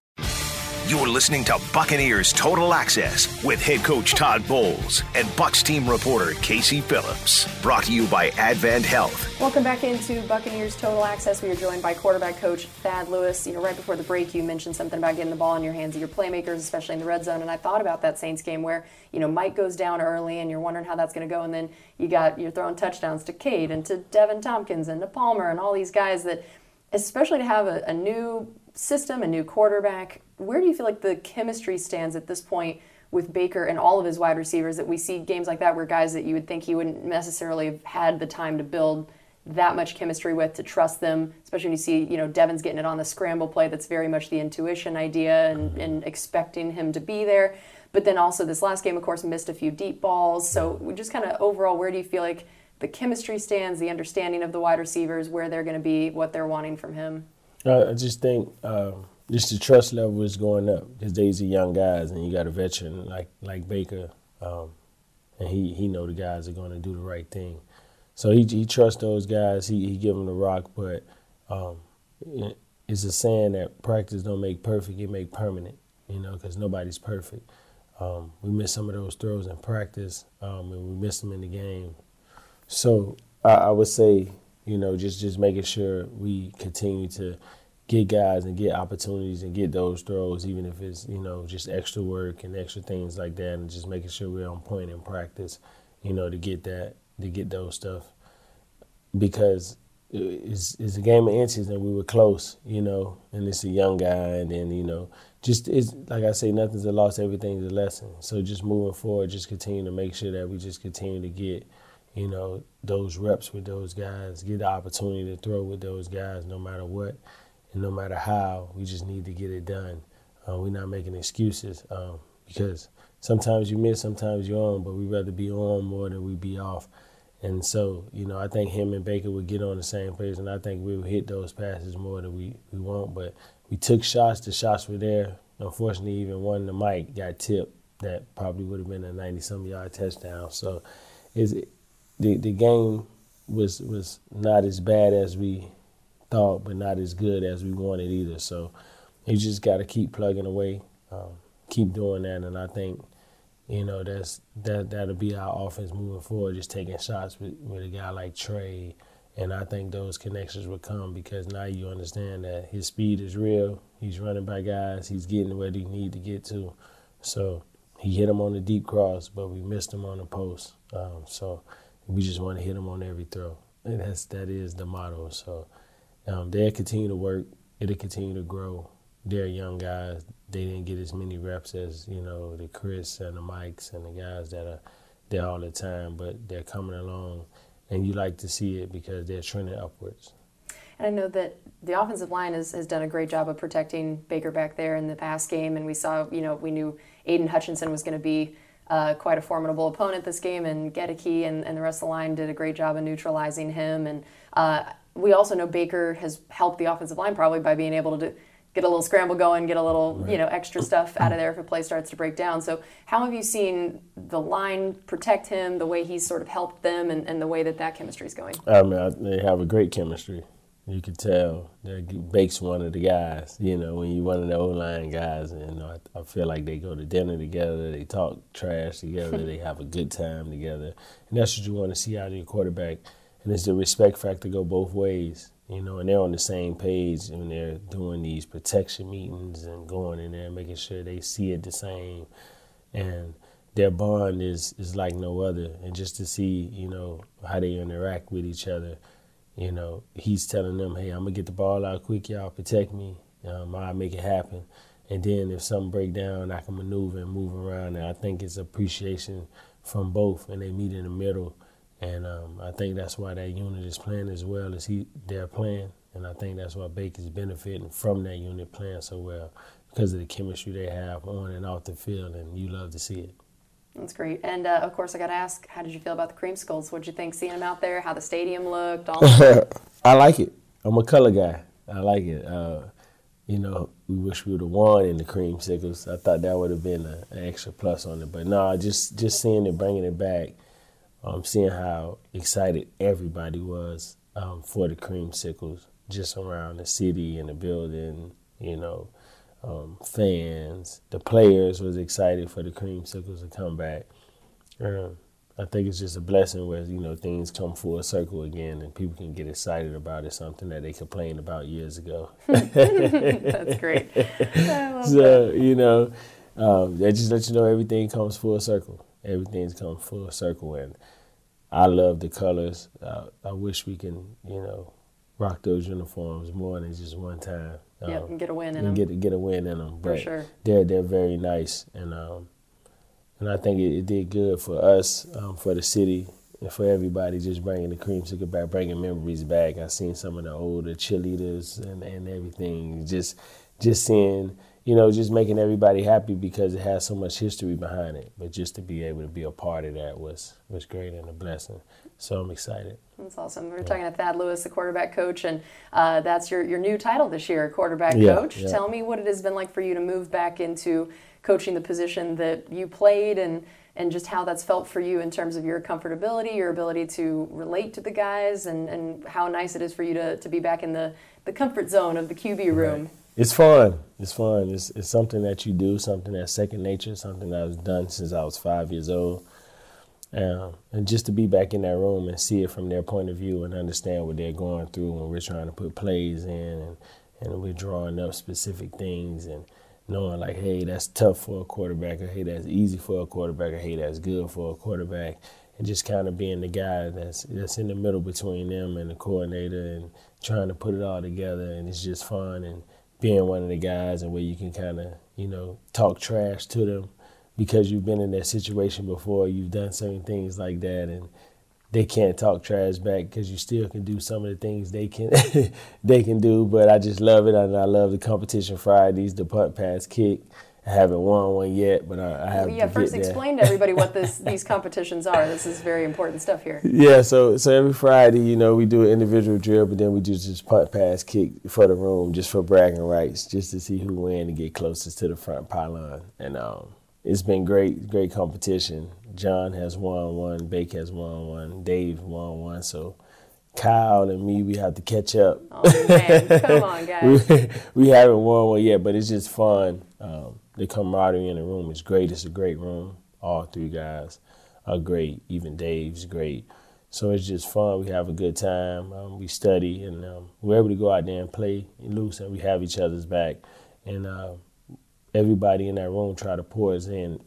You're listening to Buccaneers Total Access with head coach Todd Bowles and Bucs team reporter Casey Phillips. Brought to you by Advent Health. Welcome back into Buccaneers Total Access. We are joined by quarterback coach Thad Lewis. You know, right before the break, you mentioned something about getting the ball in your hands of your playmakers, especially in the red zone. And I thought about that Saints game where you know Mike goes down early, and you're wondering how that's going to go, and then you got you're throwing touchdowns to Cade and to Deven Thompkins and to Palmer and all these guys that, especially to have a, a new system, a new quarterback. Where do you feel like the chemistry stands at this point with Baker and all of his wide receivers that we see games like that where guys that you would think he wouldn't necessarily have had the time to build that much chemistry with to trust them, especially when you see, you know, Deven's getting it on the scramble play that's very much the intuition idea and, and expecting him to be there. But then also this last game, of course, missed a few deep balls. So just kind of overall, where do you feel like the chemistry stands, the understanding of the wide receivers, where they're going to be, what they're wanting from him? I just think um, just the trust level is going up because these are young guys, and you got a veteran like like Baker, um, and he he know the guys are going to do the right thing. So he he trusts those guys. He he give them the rock, but um, it's a saying that practice don't make perfect; it make permanent. You know, because nobody's perfect. Um, we missed some of those throws in practice, um, and we missed them in the game. So I, I would say you know, just just making sure we continue to get guys and get opportunities and get those throws, even if it's you know just extra work and extra things like that, and just making sure we're on point in practice, you know, to get that to get those stuff because it's, it's a game of inches and we were close, you know, and it's a young guy and then, you know, just it's like I say, nothing's a loss, everything's a lesson. So just moving forward, just continue to make sure that we just continue to get you know, those reps with those guys, get the opportunity to throw with those guys no matter what and no matter how. We just need to get it done. Uh, we're not making excuses um, because sometimes you miss, sometimes you're on, but we'd rather be on more than we be off. And so, you know, I think him and Baker would get on the same page, and I think we would hit those passes more than we, we won't. But we took shots. The shots were there. Unfortunately, even one the Mike got tipped that probably would have been a 90 some yard touchdown. So is the the game was was not as bad as we thought, but not as good as we wanted either. So you just got to keep plugging away, um, keep doing that, and I think you know that's that that'll be our offense moving forward. Just taking shots with, with a guy like Trey, and I think those connections will come because now you understand that his speed is real. He's running by guys. He's getting where he need to get to. So he hit him on the deep cross, but we missed him on the post. Um, so we just want to hit him on every throw. And that's that is the motto. So um, they'll continue to work. It'll continue to grow. They're young guys. They didn't get as many reps as you know the Chris and the Mikes and the guys that are there all the time, but they're coming along, and you like to see it because they're trending upwards. And I know that the offensive line has, has done a great job of protecting Baker back there in the past game, and we saw, you know, we knew Aidan Hutchinson was going to be uh, quite a formidable opponent this game, and Goedeke and, and the rest of the line did a great job of neutralizing him. And uh, we also know Baker has helped the offensive line probably by being able to do, get a little scramble going, get a little right. you know extra stuff out of there if a play starts to break down. So how have you seen the line protect him, the way he's sort of helped them, and, and the way that that chemistry is going? I mean, they have a great chemistry. You could tell that Bake's one of the guys. You know, when you're one of the O line guys, and you know, I, I, feel like they go to dinner together, they talk trash together, they have a good time together, and that's what you want to see out of your quarterback. And it's the respect factor go both ways. You know, and they're on the same page when they're doing these protection meetings and going in there, making sure they see it the same, and their bond is is like no other. And just to see, you know, how they interact with each other you know, he's telling them, "Hey, I'm gonna get the ball out quick. Y'all protect me. Um, I'll make it happen." And then if something break down, I can maneuver and move around. And I think it's appreciation from both, and they meet in the middle. And um, I think that's why that unit is playing as well as he they're playing. And I think that's why Baker's benefiting from that unit playing so well because of the chemistry they have on and off the field, and you love to see it. That's great. And uh, of course, I got to ask, how did you feel about the creamsicles? What'd you think seeing them out there? How the stadium looked? All I like it. I'm a color guy. I like it. Uh, you know, we wish we would have won in the creamsicles. I thought that would have been a, an extra plus on it. But no, just just seeing it, bringing it back, um, seeing how excited everybody was um, for the creamsicles, just around the city and the building. You know, um, fans, the players was excited for the creamsicles to come back. Um, I think it's just a blessing where you know things come full circle again, and people can get excited about it. Something that they complained about years ago. That's great. so you know, um, that just let you know everything comes full circle. Everything's come full circle, and I love the colors. Uh, I wish we can, you know, rock those uniforms more than just one time. Um, yeah, and get a win in them. Get get a win in them. But for sure. They're they're very nice, and um, and I think it, it did good for us, um, for the city, and for everybody. Just bringing the cream, creamsicle back, bringing memories back. I seen some of the older cheerleaders and and everything. Just just seeing you know, just making everybody happy because it has so much history behind it. But just to be able to be a part of that was was great and a blessing. So I'm excited. That's awesome. We are yeah. talking to Thad Lewis, the quarterback coach, and uh, that's your, your new title this year, quarterback yeah, coach. Yeah. Tell me what it has been like for you to move back into coaching the position that you played and and just how that's felt for you in terms of your comfortability, your ability to relate to the guys, and, and how nice it is for you to, to be back in the, the comfort zone of the QB room. Right. It's fun. It's fun. It's, it's something that you do, something that's second nature, something that I've done since I was five years old. Um, and just to be back in that room and see it from their point of view and understand what they're going through when we're trying to put plays in and, and we're drawing up specific things and knowing like, hey, that's tough for a quarterback, or hey, that's easy for a quarterback, or hey, that's good for a quarterback, and just kind of being the guy that's that's in the middle between them and the coordinator and trying to put it all together, and it's just fun and being one of the guys and where you can kind of you know talk trash to them because you've been in that situation before, you've done certain things like that, and they can't talk trash back because you still can do some of the things they can they can do. But I just love it, and I love the competition Fridays, the punt, pass, kick. I haven't won one yet, but I, I have. yeah, to first explain to everybody what this these competitions are. This is very important stuff here. Yeah, so so every Friday, you know, we do an individual drill, but then we do just punt, pass, kick for the room, just for bragging rights, just to see who win and get closest to the front pylon. And um, it's been great, great competition. John has won one, Bake has won one, Dave won one. So Kyle and me, we have to catch up. Oh man, come on, guys. we, we haven't won one yet, but it's just fun. Um, the camaraderie in the room is great. It's a great room. All three guys are great. Even Dave's great. So it's just fun. We have a good time. Um, we study, and um, we're able to go out there and play loose, and we have each other's back. And uh, everybody in that room try to pour us in,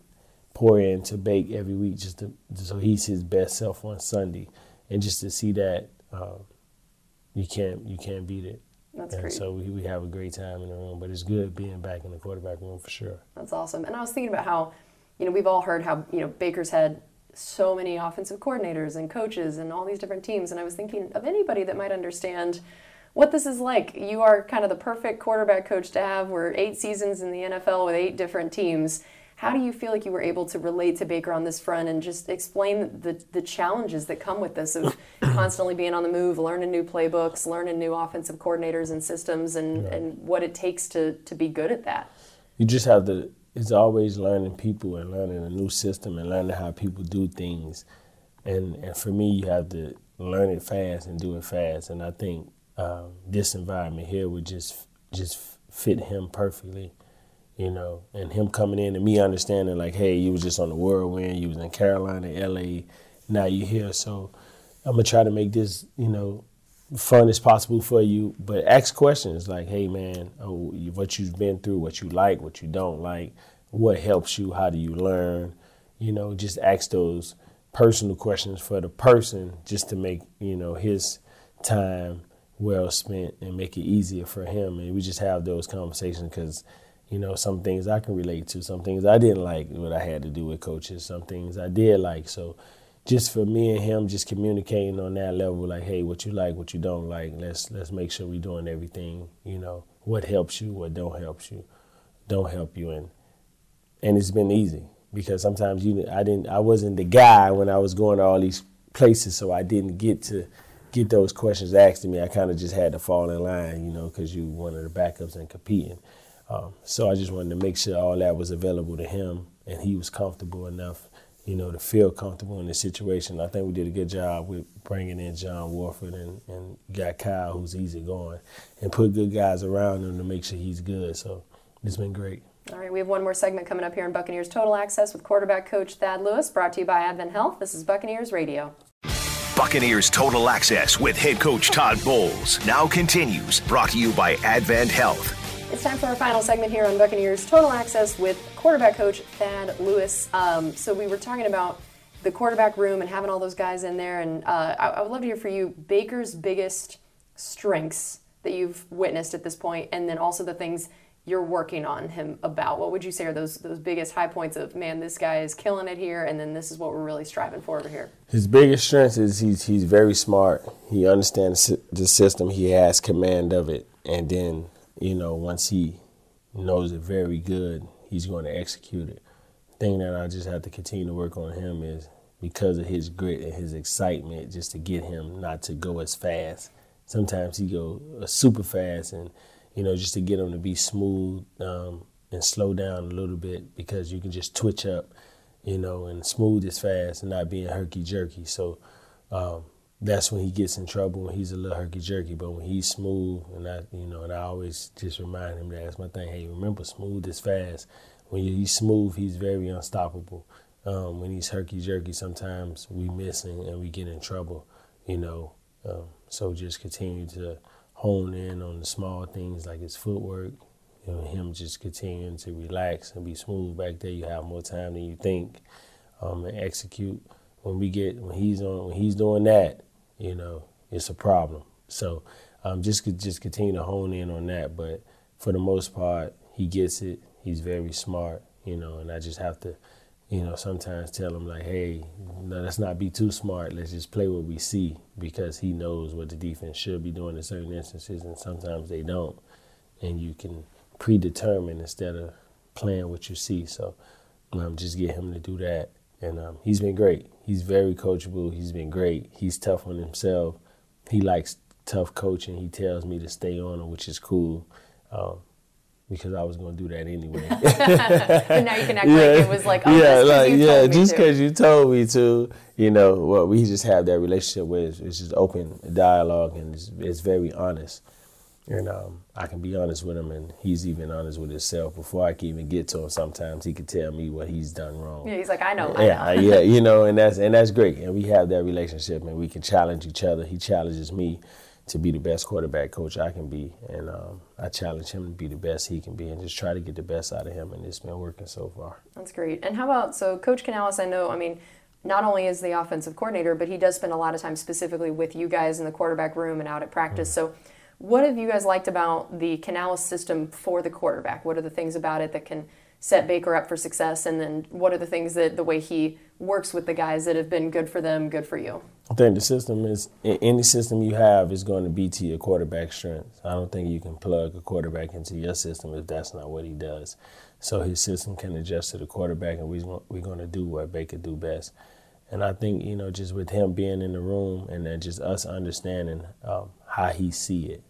pour in to Bake every week, just to, so he's his best self on Sunday, and just to see that um, you can't you can't beat it. That's and great. so we, we have a great time in the room, but it's good being back in the quarterback room for sure. That's awesome. And I was thinking about how, you know, we've all heard how, you know, Baker's had so many offensive coordinators and coaches and all these different teams. And I was thinking of anybody that might understand what this is like. You are kind of the perfect quarterback coach to have. We're eight seasons in the NFL with eight different teams. How do you feel like you were able to relate to Baker on this front and just explain the, the challenges that come with this of constantly being on the move, learning new playbooks, learning new offensive coordinators and systems, and, and what it takes to, to be good at that? You just have to. It's always learning people and learning a new system and learning how people do things. And and for me, you have to learn it fast and do it fast. And I think um, this environment here would just just fit him perfectly you know, and him coming in and me understanding like, hey, you was just on the whirlwind, you was in Carolina, LA, now you here. So I'm gonna try to make this, you know, fun as possible for you, but ask questions like, hey man, oh, what you've been through, what you like, what you don't like, what helps you, how do you learn, you know, just ask those personal questions for the person just to make, you know, his time well spent and make it easier for him. And we just have those conversations because you know, some things I can relate to, some things I didn't like what I had to do with coaches, some things I did like. So just for me and him just communicating on that level, like, hey, what you like, what you don't like, let's let's make sure we're doing everything, you know, what helps you, what don't help you, don't help you and and it's been easy because sometimes you I didn't I wasn't the guy when I was going to all these places, so I didn't get to get those questions asked to me. I kind of just had to fall in line, you know, because you one of the backups and competing. Um, so I just wanted to make sure all that was available to him, and he was comfortable enough, you know, to feel comfortable in the situation. I think we did a good job with bringing in John Wolford and, and got Kyle, who's easy going, and put good guys around him to make sure he's good. So it's been great. All right, we have one more segment coming up here in Buccaneers Total Access with quarterback coach Thad Lewis, brought to you by Advent Health. This is Buccaneers Radio. Buccaneers Total Access with head coach Todd Bowles now continues, brought to you by Advent Health. It's time for our final segment here on Buccaneers Total Access with quarterback coach Thad Lewis. Um, so we were talking about the quarterback room and having all those guys in there, and uh, I, I would love to hear for you Baker's biggest strengths that you've witnessed at this point, and then also the things you're working on him about. What would you say are those those biggest high points of man, this guy is killing it here, and then this is what we're really striving for over here? His biggest strength is he's he's very smart. He understands the system. He has command of it, and then you know, once he knows it very good, he's going to execute it. Thing that I just have to continue to work on him is because of his grit and his excitement, just to get him not to go as fast. Sometimes he go uh, super fast, and you know, just to get him to be smooth um, and slow down a little bit because you can just twitch up, you know, and smooth is fast and not being herky jerky. So um, that's when he gets in trouble when he's a little herky jerky. But when he's smooth, and I, you know, and I always just remind him that that's my thing. Hey, remember, smooth is fast. When he's smooth, he's very unstoppable. Um, when he's herky jerky, sometimes we miss and, and, we get in trouble. You know, um, so just continue to hone in on the small things like his footwork. You know, him just continuing to relax and be smooth back there. You have more time than you think, um, and execute. When we get when he's on when he's doing that, you know, it's a problem. So um, just just continue to hone in on that. But for the most part, he gets it. He's very smart, you know, and I just have to, you know, sometimes tell him like, hey, no, let's not be too smart. Let's just play what we see because he knows what the defense should be doing in certain instances, and sometimes they don't. And you can predetermine instead of playing what you see. So um, just get him to do that. And um, he's been great. He's very coachable. He's been great. He's tough on himself. He likes tough coaching. He tells me to stay on him, which is cool. Um, because I was going to do that anyway. and now you can act yeah. like it was like, oh, yeah, like yeah, just because you told me to, you know. Well, we just have that relationship where it's, it's just open dialogue and it's, it's very honest. And um, I can be honest with him, and he's even honest with himself. Before I can even get to him, sometimes he can tell me what he's done wrong. Yeah, he's like, I know. Yeah, I know. yeah, you know, and that's and that's great. And we have that relationship, and we can challenge each other. He challenges me to be the best quarterback coach I can be, and um, I challenge him to be the best he can be, and just try to get the best out of him. And it's been working so far. That's great. And how about so, Coach Canales? I know. I mean not only is the offensive coordinator, but he does spend a lot of time specifically with you guys in the quarterback room and out at practice. Mm-hmm. So, what have you guys liked about the Canales system for the quarterback? What are the things about it that can set Baker up for success? And then what are the things that the way he works with the guys that have been good for them, good for you? I think the system is any system you have is going to be to your quarterback strengths. I don't think you can plug a quarterback into your system if that's not what he does. So his system can adjust to the quarterback, and we're going to do what Baker do best. And I think you know, just with him being in the room, and then just us understanding um, how he see it,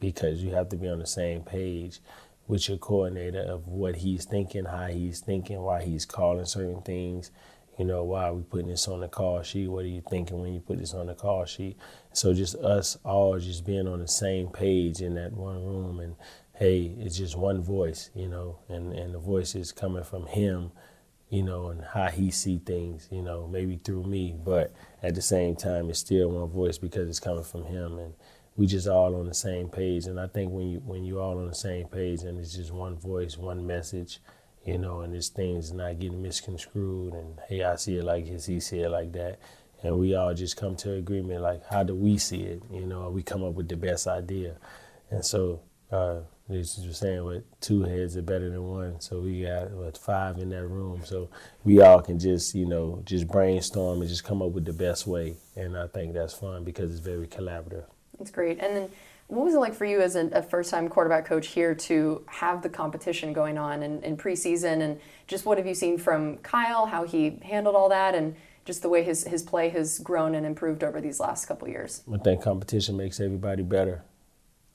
because you have to be on the same page with your coordinator of what he's thinking, how he's thinking, why he's calling certain things. You know, why are we putting this on the call sheet? What are you thinking when you put this on the call sheet? So just us all just being on the same page in that one room and hey, it's just one voice, you know, and, and the voice is coming from him, you know, and how he see things, you know, maybe through me, but at the same time it's still one voice because it's coming from him and we just all on the same page. And I think when you when you all on the same page and it's just one voice, one message, you know, and this things not getting misconstrued and hey, I see it like this, he see it like that. And we all just come to agreement like how do we see it? You know, we come up with the best idea. And so uh this is saying what two heads are better than one. So we got what five in that room. So we all can just, you know, just brainstorm and just come up with the best way. And I think that's fun because it's very collaborative. That's great. And then what was it like for you as a, a first time quarterback coach here to have the competition going on in, in preseason? And just what have you seen from Kyle, how he handled all that, and just the way his, his play has grown and improved over these last couple years? I think competition makes everybody better.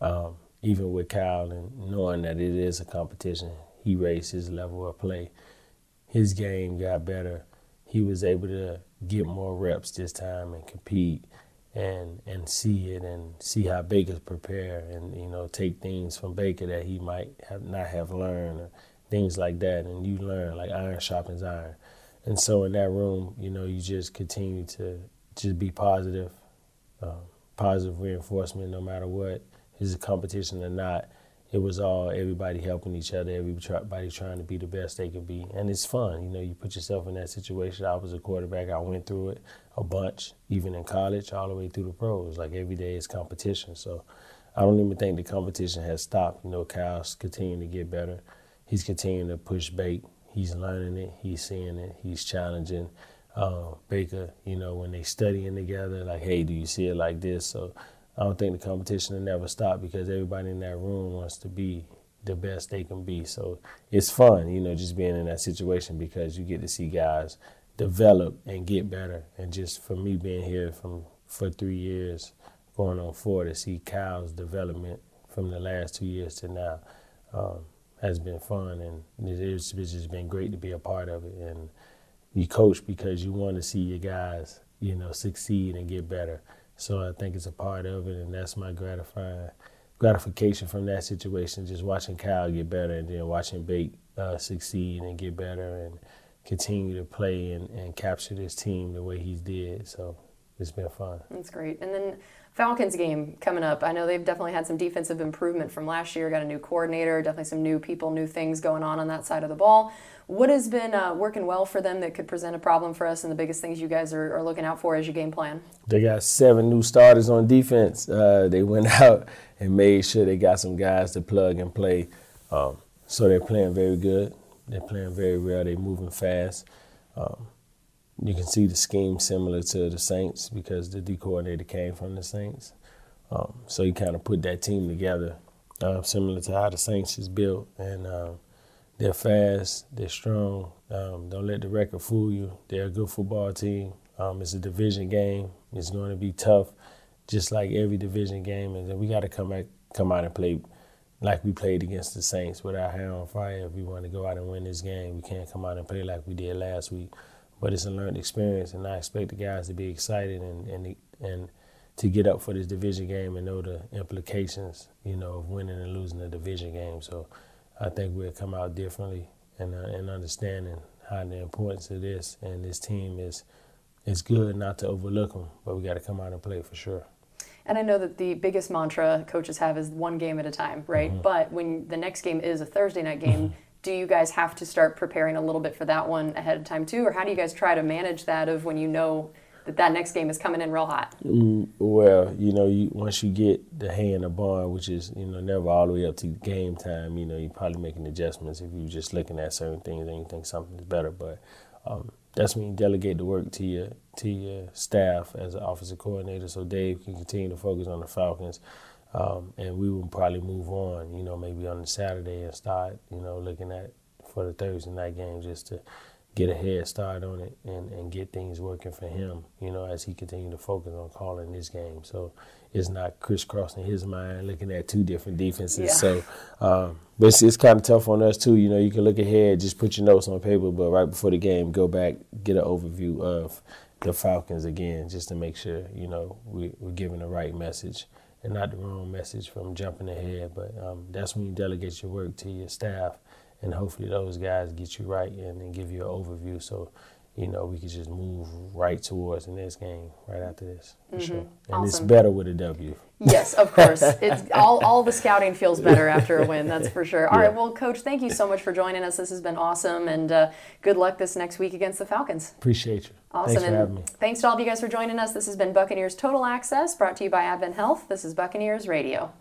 Um, even with Kyle and knowing that it is a competition, he raised his level of play. His game got better. He was able to get more reps this time and compete and and see it and see how Baker's prepare and you know take things from Baker that he might have not have learned or things like that. And you learn like iron sharpens iron. And so in that room you know you just continue to just be positive um, positive reinforcement no matter what is a competition or not it was all everybody helping each other, everybody trying to be the best they could be, and it's fun. You know, you put yourself in that situation. I was a quarterback. I went through it a bunch, even in college, all the way through the pros. Like every day is competition. So I don't even think the competition has stopped. You know, Kyle's continuing to get better. He's continuing to push Bake. He's learning it. He's seeing it. He's challenging uh, Baker. You know, when they studying together, like, hey, do you see it like this? So I don't think the competition will never stop because everybody in that room wants to be the best they can be. So it's fun, you know, just being in that situation because you get to see guys develop and get better. And just for me being here from for three years, going on four, to see Kyle's development from the last two years to now um, has been fun, and it's, it's just been great to be a part of it. And you coach because you want to see your guys, you know, succeed and get better. So I think it's a part of it, and that's my gratifying gratification from that situation. Just watching Kyle get better, and then watching Bake uh, succeed and get better, and continue to play and, and capture this team the way he did. So it's been fun. That's great. And then Falcons game coming up. I know they've definitely had some defensive improvement from last year. Got a new coordinator, definitely some new people, new things going on on that side of the ball. What has been uh, working well for them that could present a problem for us, and the biggest things you guys are, are looking out for as your game plan? They got seven new starters on defense. Uh, they went out and made sure they got some guys to plug and play. Um, so they're playing very good. They're playing very well. They're moving fast. Um, you can see the scheme similar to the Saints because the D coordinator came from the Saints. Um, so he kind of put that team together, uh, similar to how the Saints is built. And um, they're fast, they're strong. Um, don't let the record fool you. They're a good football team. Um, it's a division game. It's going to be tough, just like every division game. And then we got to come back, come out and play like we played against the Saints with our hair on fire. If we want to go out and win this game, we can't come out and play like we did last week. But it's a learned experience, and I expect the guys to be excited and and and to get up for this division game and know the implications, you know, of winning and losing a division game. So I think we'll come out differently and uh, and understanding how the importance of this and this team is. It's good not to overlook them, but we got to come out and play for sure. And I know that the biggest mantra coaches have is one game at a time, right? Mm-hmm. But when the next game is a Thursday night game, mm-hmm. Do you guys have to start preparing a little bit for that one ahead of time too, or how do you guys try to manage that of when you know that that next game is coming in real hot? Mm, well, you know, you, once you get the hay in the barn, which is you know never all the way up to game time, you know, you're probably making adjustments if you're just looking at certain things and you think something's better. But um, that's when you delegate the work to your to your staff as an offensive coordinator, so Dave can continue to focus on the Falcons, um, and we will probably move on. You know, maybe on the Saturday and start you know looking at for the Thursday night game just to get a head start on it and, and get things working for him, you know, as he continues to focus on calling this game. So it's not crisscrossing his mind looking at two different defenses. Yeah. So, um, but it's, it's kind of tough on us too. You know, you can look ahead, just put your notes on paper, but right before the game, go back, get an overview of the Falcons again, just to make sure, you know, we, we're giving the right message and not the wrong message from jumping ahead. But um, that's when you delegate your work to your staff and hopefully those guys get you right and, and give you an overview so you know we could just move right towards the next game right after this for mm-hmm. sure. And awesome. it's better with a w. Yes of course. It's all, all the scouting feels better after a win that's for sure. All yeah. right, well coach thank you so much for joining us. This has been awesome and uh, good luck this next week against the falcons. Appreciate you. Awesome thanks for and having me. thanks to all of you guys for joining us. This has been buccaneers total access brought to you by advent health. This is buccaneers radio